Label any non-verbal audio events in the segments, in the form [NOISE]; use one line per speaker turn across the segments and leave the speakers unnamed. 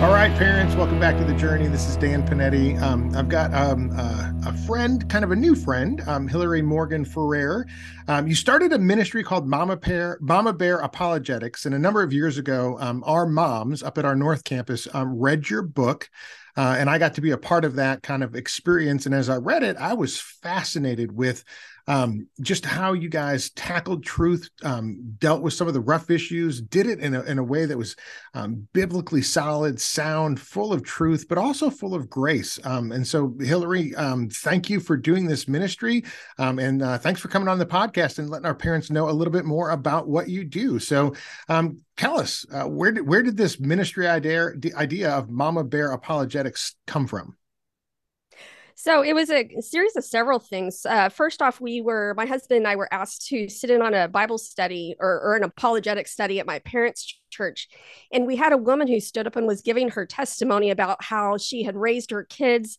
All right, parents, welcome back to the journey. This is Dan Panetti. Um, I've got um, uh, a friend, kind of a new friend, um, Hillary Morgan Ferrer. Um, you started a ministry called Mama Bear, Mama Bear Apologetics, and a number of years ago, um, our moms up at our North Campus um, read your book. Uh, and I got to be a part of that kind of experience. And as I read it, I was fascinated with um, just how you guys tackled truth, um, dealt with some of the rough issues, did it in a, in a way that was um, biblically solid, sound, full of truth, but also full of grace. Um, and so, Hillary, um, thank you for doing this ministry. Um, and uh, thanks for coming on the podcast and letting our parents know a little bit more about what you do. So, tell us uh, where did where did this ministry idea idea of Mama Bear Apologetics come from?
So it was a series of several things. Uh, first off, we were, my husband and I were asked to sit in on a Bible study or, or an apologetic study at my parents' church. And we had a woman who stood up and was giving her testimony about how she had raised her kids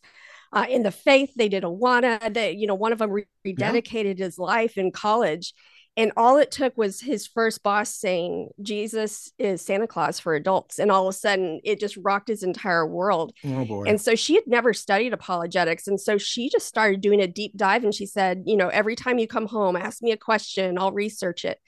uh, in the faith. They did Awana, that, you know, one of them rededicated yeah. his life in college. And all it took was his first boss saying, Jesus is Santa Claus for adults. And all of a sudden, it just rocked his entire world.
Oh, boy.
And so she had never studied apologetics. And so she just started doing a deep dive. And she said, You know, every time you come home, ask me a question, I'll research it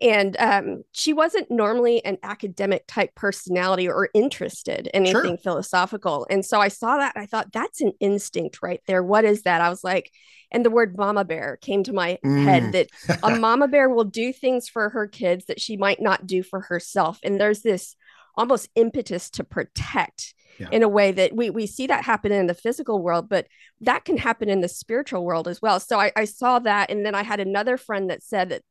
and um, she wasn't normally an academic type personality or interested in anything sure. philosophical and so i saw that i thought that's an instinct right there what is that i was like and the word mama bear came to my mm. head that a [LAUGHS] mama bear will do things for her kids that she might not do for herself and there's this almost impetus to protect yeah. in a way that we we see that happen in the physical world, but that can happen in the spiritual world as well. So I, I saw that, and then I had another friend that said that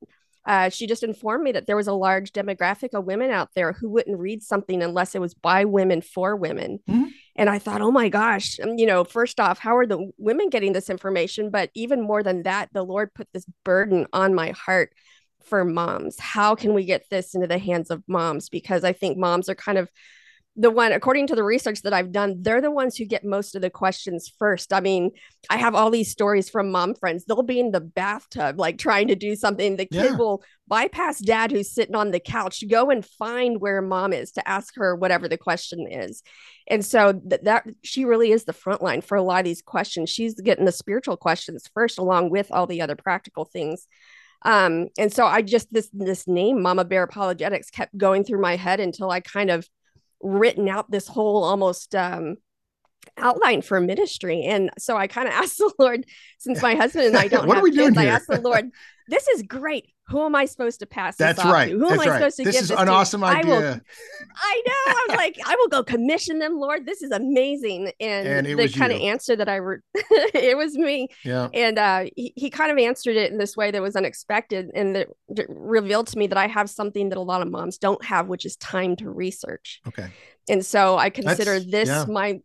uh, she just informed me that there was a large demographic of women out there who wouldn't read something unless it was by women for women. Mm-hmm. And I thought, oh my gosh, um, you know, first off, how are the women getting this information? But even more than that, the Lord put this burden on my heart for moms. How can we get this into the hands of moms? Because I think moms are kind of the one according to the research that I've done, they're the ones who get most of the questions first. I mean, I have all these stories from mom friends. They'll be in the bathtub, like trying to do something. The kid yeah. will bypass dad who's sitting on the couch, go and find where mom is to ask her whatever the question is. And so th- that she really is the front line for a lot of these questions. She's getting the spiritual questions first, along with all the other practical things um and so i just this this name mama bear apologetics kept going through my head until i kind of written out this whole almost um, outline for ministry. And so I kind of [LAUGHS] asked the Lord, since my husband and I [LAUGHS] don't
what
have
are we
kids,
doing
I asked the Lord, [LAUGHS] this is great. Who am I supposed to pass
That's right.
To? Who
That's
am I
right.
supposed to
this
give
is
this
an
to?
awesome idea.
I, will, I know. I was like, I will go commission them, Lord. This is amazing. And,
and
the kind
you.
of answer that I re- [LAUGHS] it was me.
Yeah.
And uh, he, he kind of answered it in this way that was unexpected and that revealed to me that I have something that a lot of moms don't have, which is time to research.
Okay.
And so I consider That's, this yeah. my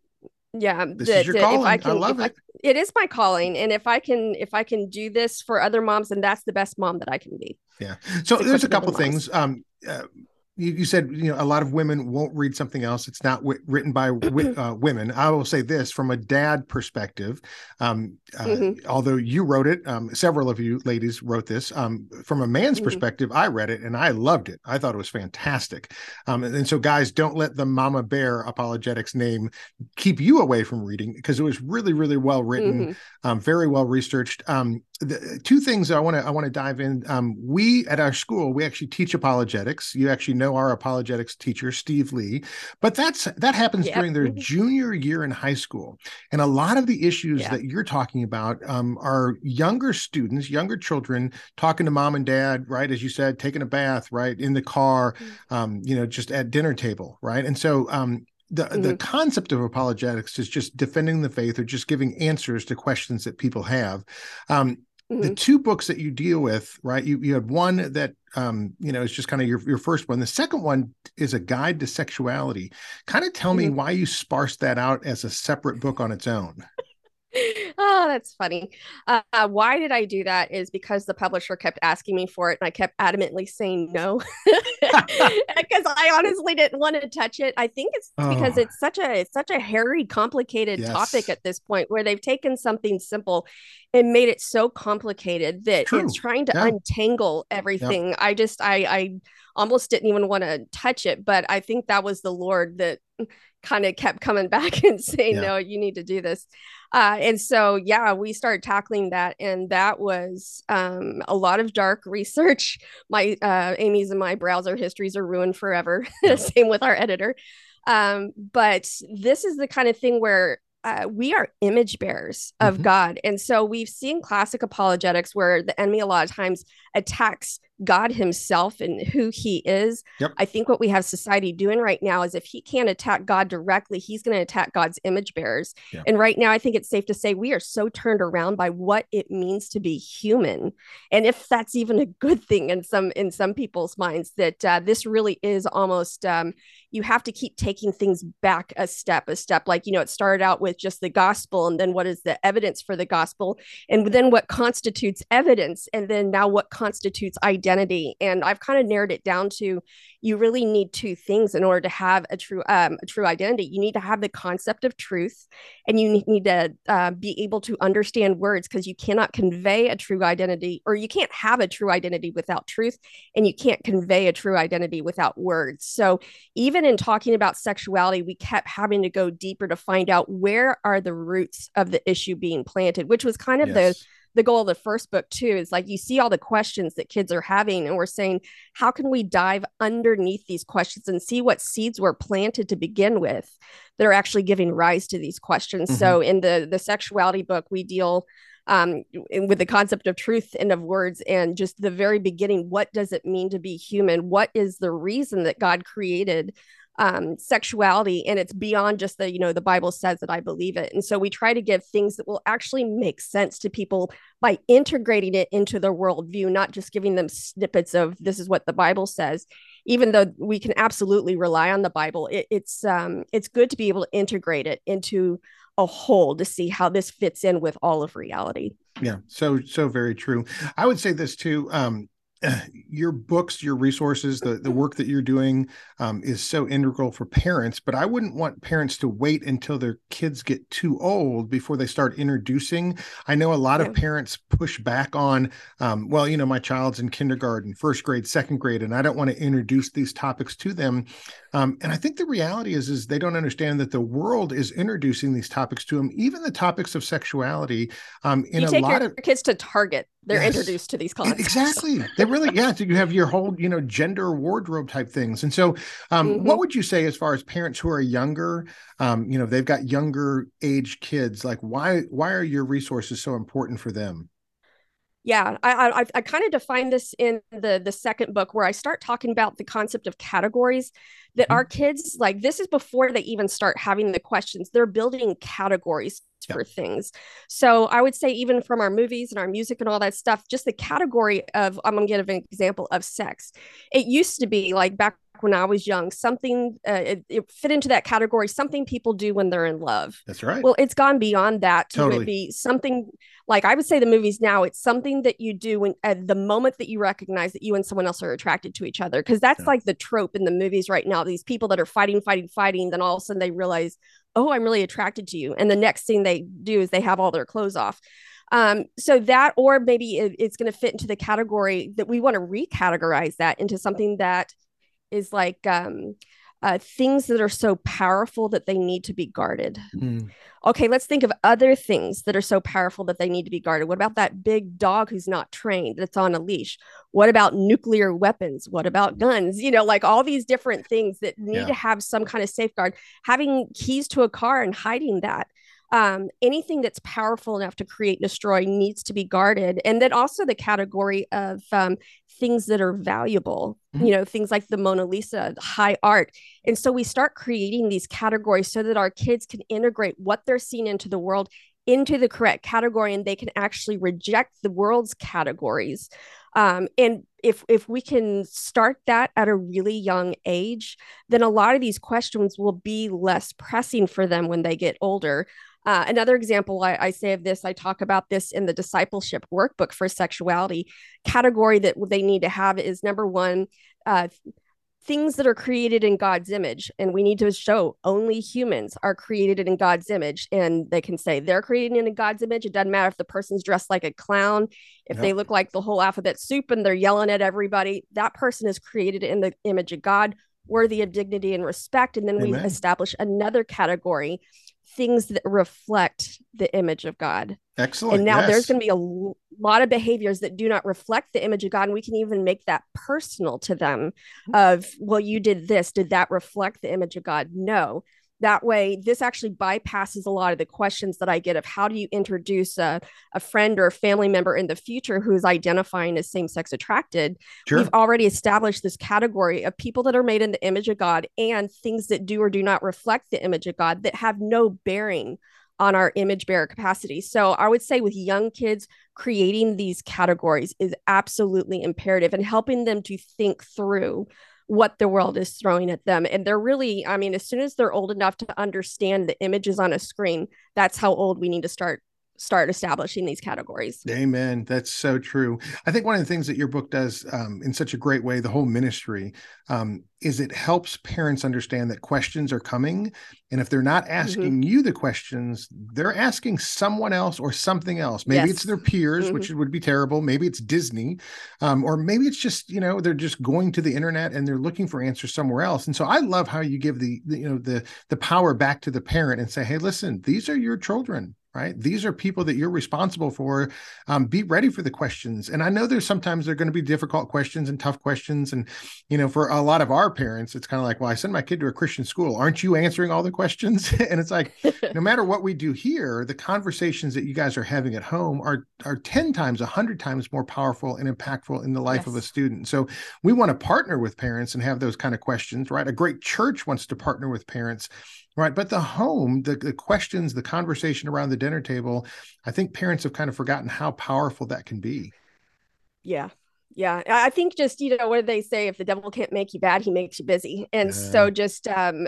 yeah
this is your calling. I, can, I love it.
I, it is my calling and if i can if i can do this for other moms then that's the best mom that i can be.
Yeah. So there's a couple things um uh, you, you, said you know a lot of women won't read something else it's not w- written by w- [CLEARS THROAT] uh, women i will say this from a dad perspective um, uh, mm-hmm. although you wrote it um, several of you ladies wrote this um, from a man's mm-hmm. perspective i read it and i loved it i thought it was fantastic um, and, and, so guys don't let the mama bear apologetics name keep you away from reading because it was really really well written mm-hmm. Um, very well researched um, the two things I want to I want to dive in. Um, we at our school we actually teach apologetics. You actually know our apologetics teacher Steve Lee, but that's that happens yep. during their mm-hmm. junior year in high school. And a lot of the issues yeah. that you're talking about um, are younger students, younger children talking to mom and dad, right? As you said, taking a bath, right, in the car, mm-hmm. um, you know, just at dinner table, right? And so um, the mm-hmm. the concept of apologetics is just defending the faith or just giving answers to questions that people have. Um, mm-hmm. the two books that you deal with, right? You you had one that um, you know, is just kind of your, your first one. The second one is a guide to sexuality. Kind of tell mm-hmm. me why you sparse that out as a separate book on its own. [LAUGHS]
oh, that's funny. Uh, why did I do that? Is because the publisher kept asking me for it, and I kept adamantly saying no [LAUGHS] [LAUGHS] because I honestly didn't want to touch it. I think it's oh. because it's such a it's such a hairy, complicated yes. topic at this point, where they've taken something simple and made it so complicated that True. it's trying to yeah. untangle everything. Yep. I just I I almost didn't even want to touch it, but I think that was the Lord that kind of kept coming [LAUGHS] back and saying, yeah. no, you need to do this. Uh, and so, yeah, we started tackling that. And that was um, a lot of dark [LAUGHS] research. My uh, Amy's and my browser histories are ruined forever. [LAUGHS] Same with our editor. Um, but this is the kind of thing where uh, we are image bearers of mm-hmm. God. And so we've seen classic apologetics where the enemy a lot of times attacks God himself and who he is. Yep. I think what we have society doing right now is if he can't attack God directly, he's going to attack God's image bearers. Yep. And right now, I think it's safe to say we are so turned around by what it means to be human. And if that's even a good thing in some in some people's minds, that uh, this really is almost um, you have to keep taking things back a step, a step. Like, you know, it started out with just the gospel, and then what is the evidence for the gospel, and then what constitutes evidence, and then now what constitutes identity. And I've kind of narrowed it down to you really need two things in order to have a true um, a true identity. You need to have the concept of truth, and you need to uh, be able to understand words because you cannot convey a true identity, or you can't have a true identity without truth, and you can't convey a true identity without words. So even in talking about sexuality, we kept having to go deeper to find out where are the roots of the issue being planted, which was kind of yes. the the goal of the first book too is like you see all the questions that kids are having and we're saying how can we dive underneath these questions and see what seeds were planted to begin with that are actually giving rise to these questions? Mm-hmm. so in the the sexuality book we deal um, with the concept of truth and of words and just the very beginning. What does it mean to be human? What is the reason that god created um, sexuality and it's beyond just the you know the bible says that i believe it. And so we try to give things that will actually make sense to people by integrating it into their worldview not just giving them snippets of this is what the bible says. Even though we can absolutely rely on the bible it, it's um it's good to be able to integrate it into a whole to see how this fits in with all of reality.
Yeah so so very true. I would say this too um your books, your resources, the, the work that you're doing um, is so integral for parents. But I wouldn't want parents to wait until their kids get too old before they start introducing. I know a lot yeah. of parents push back on, um, well, you know, my child's in kindergarten, first grade, second grade, and I don't want to introduce these topics to them. Um, and I think the reality is, is they don't understand that the world is introducing these topics to them, even the topics of sexuality. Um, in
you
a lot
your
of
kids to Target, they're yes. introduced to these concepts.
Exactly, they really, yeah. So you have your whole, you know, gender wardrobe type things. And so, um, mm-hmm. what would you say as far as parents who are younger? Um, you know, they've got younger age kids. Like, why, why are your resources so important for them?
Yeah i i, I kind of define this in the the second book where i start talking about the concept of categories that mm-hmm. our kids like this is before they even start having the questions they're building categories yeah. for things so i would say even from our movies and our music and all that stuff just the category of i'm gonna give an example of sex it used to be like back when I was young, something uh, it, it, fit into that category, something people do when they're in love.
That's right.
Well, it's gone beyond that to totally. be something like I would say the movies now, it's something that you do when at the moment that you recognize that you and someone else are attracted to each other. Cause that's yeah. like the trope in the movies right now. These people that are fighting, fighting, fighting, then all of a sudden they realize, oh, I'm really attracted to you. And the next thing they do is they have all their clothes off. Um, so that, or maybe it, it's going to fit into the category that we want to recategorize that into something that is like um, uh, things that are so powerful that they need to be guarded. Mm. Okay, let's think of other things that are so powerful that they need to be guarded. What about that big dog who's not trained that's on a leash? What about nuclear weapons? What about guns? You know, like all these different things that need yeah. to have some kind of safeguard. Having keys to a car and hiding that um, anything that's powerful enough to create and destroy needs to be guarded. And then also the category of um, things that are valuable, mm-hmm. you know, things like the Mona Lisa, high art. And so we start creating these categories so that our kids can integrate what they're seeing into the world into the correct category and they can actually reject the world's categories um, and if if we can start that at a really young age then a lot of these questions will be less pressing for them when they get older uh, another example I, I, say of this, I talk about this in the discipleship workbook for sexuality. Category that they need to have is number one, uh, things that are created in God's image. And we need to show only humans are created in God's image. And they can say they're created in God's image. It doesn't matter if the person's dressed like a clown, if yep. they look like the whole alphabet soup and they're yelling at everybody, that person is created in the image of God, worthy of dignity and respect. And then Amen. we establish another category things that reflect the image of God.
Excellent.
And now
yes.
there's going to be a lot of behaviors that do not reflect the image of God. And we can even make that personal to them mm-hmm. of, well, you did this. Did that reflect the image of God? No. That way, this actually bypasses a lot of the questions that I get of how do you introduce a, a friend or a family member in the future who's identifying as same sex attracted. Sure. We've already established this category of people that are made in the image of God and things that do or do not reflect the image of God that have no bearing on our image bearer capacity. So I would say with young kids, creating these categories is absolutely imperative and helping them to think through what the world is throwing at them. And they're really, I mean, as soon as they're old enough to understand the images on a screen, that's how old we need to start start establishing these categories.
Amen. That's so true. I think one of the things that your book does um, in such a great way, the whole ministry, um, is it helps parents understand that questions are coming. And if they're not mm-hmm. asking mm-hmm. you the questions, they're asking someone else or something else. Maybe yes. it's their peers, mm-hmm. which would be terrible. Maybe it's Disney. Um, or maybe it's just, you know, they're just going to the internet and they're looking for answers somewhere else. And so I love how you give the, the you know, the the power back to the parent and say, hey, listen, these are your children right? These are people that you're responsible for um, be ready for the questions. And i know there's sometimes they're going to be difficult questions and tough questions. And you know for a lot of our parents it's kind of like well i send my kid to a christian school. Aren't you answering all the questions? [LAUGHS] And it's like no [LAUGHS] matter what we do here the conversations that you guys are having at home are are 10 times 100 times more powerful and impactful in the life yes. of a student. So we want to partner with parents and have those kind of questions right? A great church wants to partner with parents right but the home the, the questions the conversation around the dinner table i think parents have kind of forgotten how powerful that can be.
Yeah yeah i think just you know what do they say? If the devil can't make you bad he makes you busy. And yeah. so just um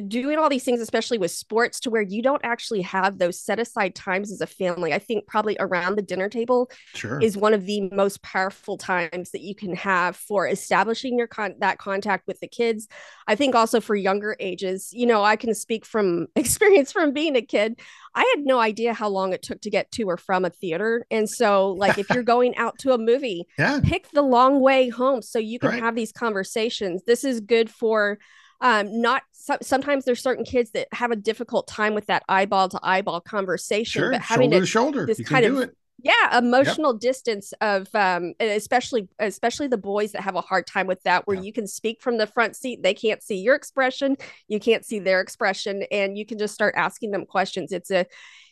doing all these things, especially with sports, to where you don't actually have those set aside times as a family. I think probably around the dinner table sure. is one of the most powerful times that you can have for establishing your con- that contact with the kids. I think also for younger ages, you know, I can speak from [LAUGHS] experience from being a kid. I had no idea how long it took to get to or from a theater. And so, like, if you're [LAUGHS] going out to a movie, yeah. pick the long way home so you can right. have these conversations. This is good for um not so, sometimes there's certain kids that have a difficult time with that eyeball to eyeball conversation
sure. but having shoulder to shoulder this kind of it.
yeah emotional yep. distance of um especially especially the boys that have a hard time with that where yeah. you can speak from the front seat they can't see your expression you can't see their expression and you can just start asking them questions it's a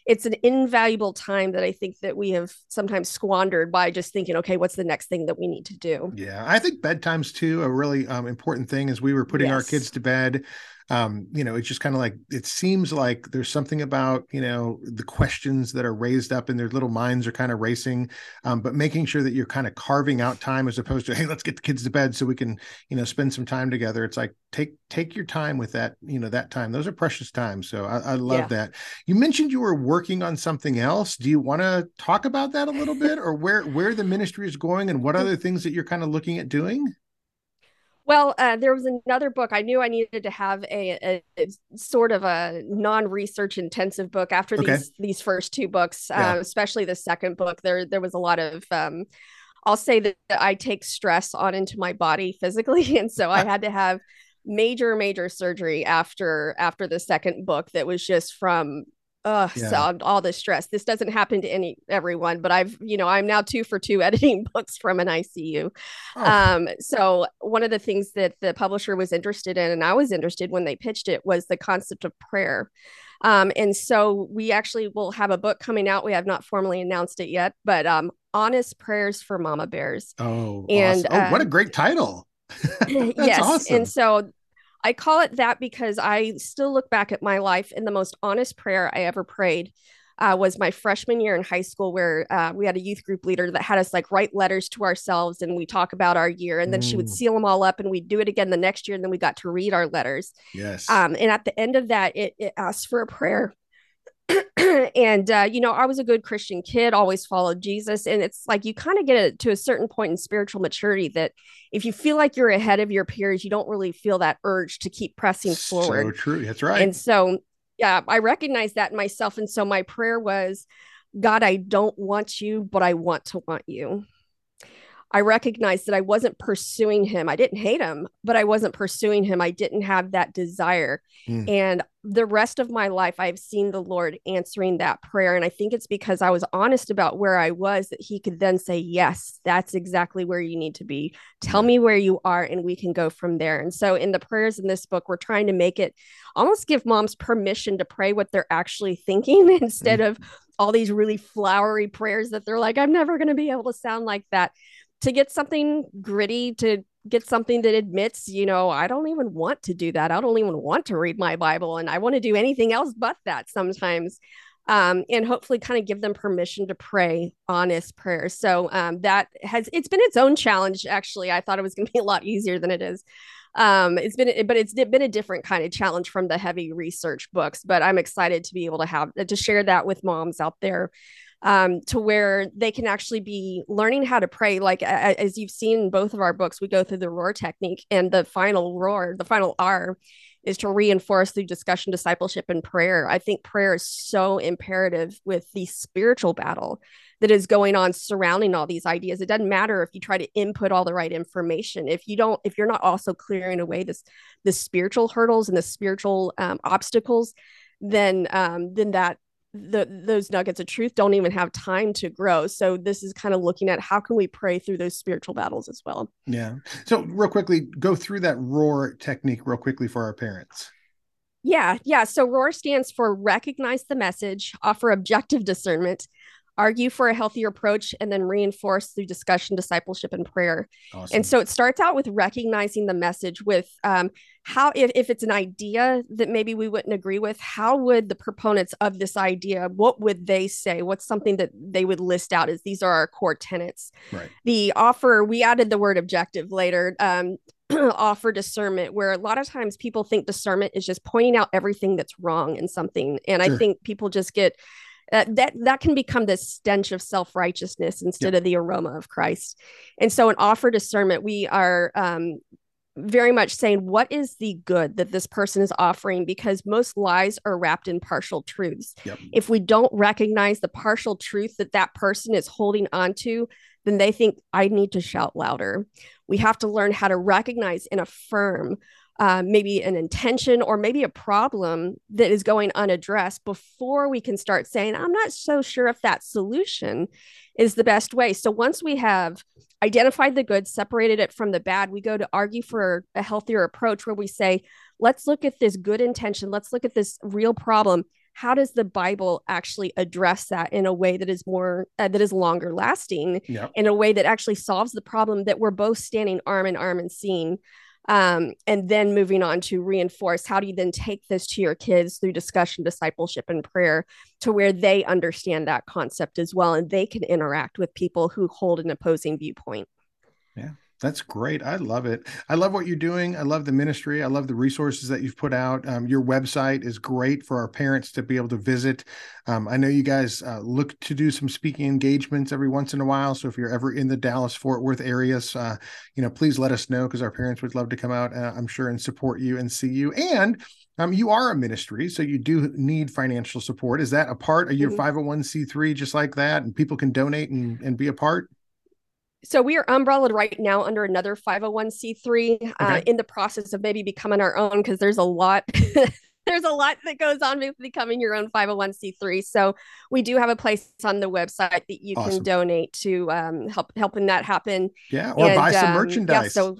it's an invaluable time that I think that we have sometimes squandered by just thinking, okay, what's the next thing that we need to do?
Yeah, I think bedtime's too a really um, important thing as we were putting yes. our kids to bed um, you know, it's just kind of like it seems like there's something about you know the questions that are raised up and their little minds are kind of racing, um, but making sure that you're kind of carving out time as opposed to hey, let's get the kids to bed so we can you know spend some time together. It's like take take your time with that you know that time. Those are precious times. So I, I love yeah. that. You mentioned you were working on something else. Do you want to talk about that a little bit, or where where the ministry is going and what other things that you're kind of looking at doing?
Well, uh, there was another book. I knew I needed to have a, a, sort of a non-research intensive book after okay. these these first two books, yeah. uh, especially the second book. There there was a lot of um, I'll say that I take stress on into my body physically, [LAUGHS] and so I had to have major major surgery after after the second book that was just from Ugh, yeah. so all the stress. This doesn't happen to any everyone, but I've, you know, I'm now two for two [LAUGHS] editing books from an ICU. Oh. Um, so one of the things that the publisher was interested in, and I was interested when they pitched it, was the concept of prayer. Um, and so we actually will have a book coming out. We have not formally announced it yet, but um, honest prayers for mama bears.
Oh, and awesome. oh, what a uh, great title! [LAUGHS]
yes, awesome. and so I call it that because I still look back at my life and the most honest prayer I ever prayed uh, was my freshman year in high school, where uh, we had a youth group leader that had us like write letters to ourselves and we talk about our year, and then mm. she would mm. seal them all up, and we'd do it again the next year, and then we got to read our letters.
Yes.
Um, and at the end of that, it, it asked for a prayer. [CLEARS THROAT] and uh, you know, I was a good Christian kid, always followed Jesus, and it's like you kind of get it to a certain point in spiritual maturity that if you feel like you're ahead of your peers, you don't really feel that urge to keep pressing forward.
So true, that's right.
And so yeah, I recognize that in myself. And so my prayer was, God, I don't want you, but I want to want you. I recognized that I wasn't pursuing him. I didn't hate him, but I wasn't pursuing him. I didn't have that desire. Mm. And the rest of my life, I've seen the Lord answering that prayer. And I think it's because I was honest about where I was that he could then say, Yes, that's exactly where you need to be. Tell me where you are, and we can go from there. And so, in the prayers in this book, we're trying to make it almost give moms permission to pray what they're actually thinking [LAUGHS] instead mm. of all these really flowery prayers that they're like, I'm never going to be able to sound like that to get something gritty to get something that admits you know i don't even want to do that. I don't even want to read my bible and i want to do anything else but that sometimes um, and hopefully kind of give them permission to pray honest prayers. So um, that has it's been its own challenge actually. I thought it was going to be a lot easier than it is. Um, it's been but it's been a different kind of challenge from the heavy research books but i'm excited to be able to have to share that with moms out there um, to where they can actually be learning how to pray. Like as you've seen in both of our books, we go through the roar technique, and the final roar, the final R, is to reinforce through discussion, discipleship, and prayer. I think prayer is so imperative with the spiritual battle that is going on surrounding all these ideas. It doesn't matter if you try to input all the right information. If you don't, if you're not also clearing away this the spiritual hurdles and the spiritual um, obstacles, then um, then that the those nuggets of truth don't even have time to grow. So this is kind of looking at how can we pray through those spiritual battles as well.
Yeah. So real quickly go through that roar technique real quickly for our parents.
Yeah yeah. So roar stands for recognize the message offer objective discernment argue for a healthier approach, and then reinforce through discussion, discipleship, and prayer. Awesome. And so it starts out with recognizing the message with um, how, if, if it's an idea that maybe we wouldn't agree with, how would the proponents of this idea, what would they say? What's something that they would list out as these are our core tenets?
Right.
The offer, we added the word objective later. Um, [CLEARS THROAT] offer discernment where a lot of times people think discernment is just pointing out everything that's wrong in something and sure. i think people just get uh, that that can become this stench of self-righteousness instead of the aroma of christ. And so in offer discernment we are um, very much saying what is the good that this person is offering? Because most lies are wrapped in partial truths. Yep. if we don't recognize the partial truth that that person is holding onto then they think i need to shout louder. We have to learn how to recognize and affirm uh, maybe an intention or maybe a problem that is going unaddressed before we can start saying, I'm not so sure if that solution is the best way. So once we have identified the good, separated it from the bad, we go to argue for a healthier approach where we say, let's look at this good intention, let's look at this real problem. How does the Bible actually address that in a way that is more uh, that is longer lasting, in a way that actually solves the problem that we're both standing arm in arm and seeing? Um, and then moving on to reinforce how do you then take this to your kids through discussion discipleship and prayer to where they understand that concept as well and they can interact with people who hold an opposing viewpoint?
Yeah that's great. I love it. I love what you're doing. I love the ministry. I love the resources that you've put out. Um, your website is great for our parents to be able to visit. Um, I know you guys uh, look to do some speaking engagements every once in a while. So if you're ever in the Dallas Fort Worth areas, uh, you know, please let us know because our parents would love to come out. Uh, I'm sure and support you and see you. And um, you are a ministry, so you do need financial support. Is that a part of your mm-hmm. 501c3 just like that? And people can donate and, and be a part?
So we are umbrellaed right now under another 501c3 uh, okay. uh, in the process of maybe becoming our own because there's a lot [LAUGHS] there's a lot that goes on with becoming your own 501c3 so we do have a place on the website that you awesome. can donate to um, help helping that happen
yeah or and, buy some um, merchandise
yeah, so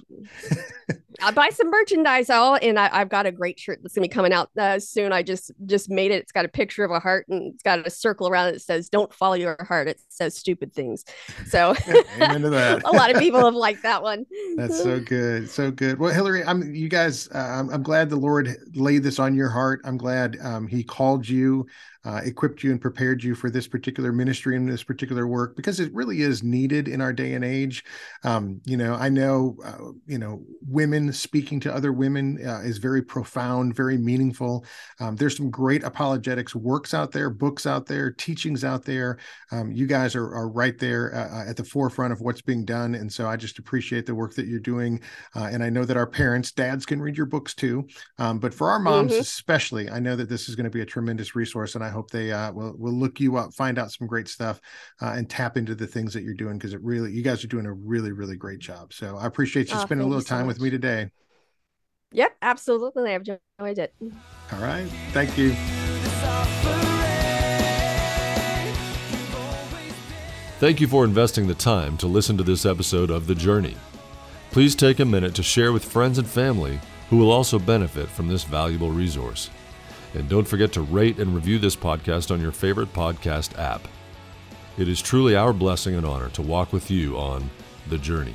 [LAUGHS] I buy some merchandise all, and I, have got a great shirt that's gonna be coming out uh, soon. I just just made it. It's got a picture of a heart and it's got a circle around it that says "Don't follow your heart." It says stupid things. So, [LAUGHS]
that. [LAUGHS]
a lot of people have liked that one.
That's so [LAUGHS] good, so good. Well, Hillary, I'm you guys. Uh, I'm, I'm glad the Lord laid this on your heart. I'm glad um, He called you uh, equipped you and prepared you for this particular ministry and this particular work because it really is needed in our day and age. Um, you know, I know, uh, you know, women speaking to other women uh, is very profound, very meaningful. Um, there's some great apologetics works out there, books out there, teachings out there. Um, you guys are, are right there uh, uh, at the forefront of what's being done. And so I just appreciate the work that you're doing. Uh, and I know that our parents, dads can read your books too. Um, but for our moms, mm-hmm. especially, I know that this is going to be a tremendous resource. And I hope they uh, will will look you up, find out some great stuff, uh, and tap into the things that you're doing because it really you guys are doing a really really great job. So I appreciate you oh, spending a little time so with me today.
Yep, absolutely. I've enjoyed it.
All right, thank you.
Thank you for investing the time to listen to this episode of The Journey. Please take a minute to share with friends and family who will also benefit from this valuable resource. And don't forget to rate and review this podcast on your favorite podcast app. It is truly our blessing and honor to walk with you on the journey.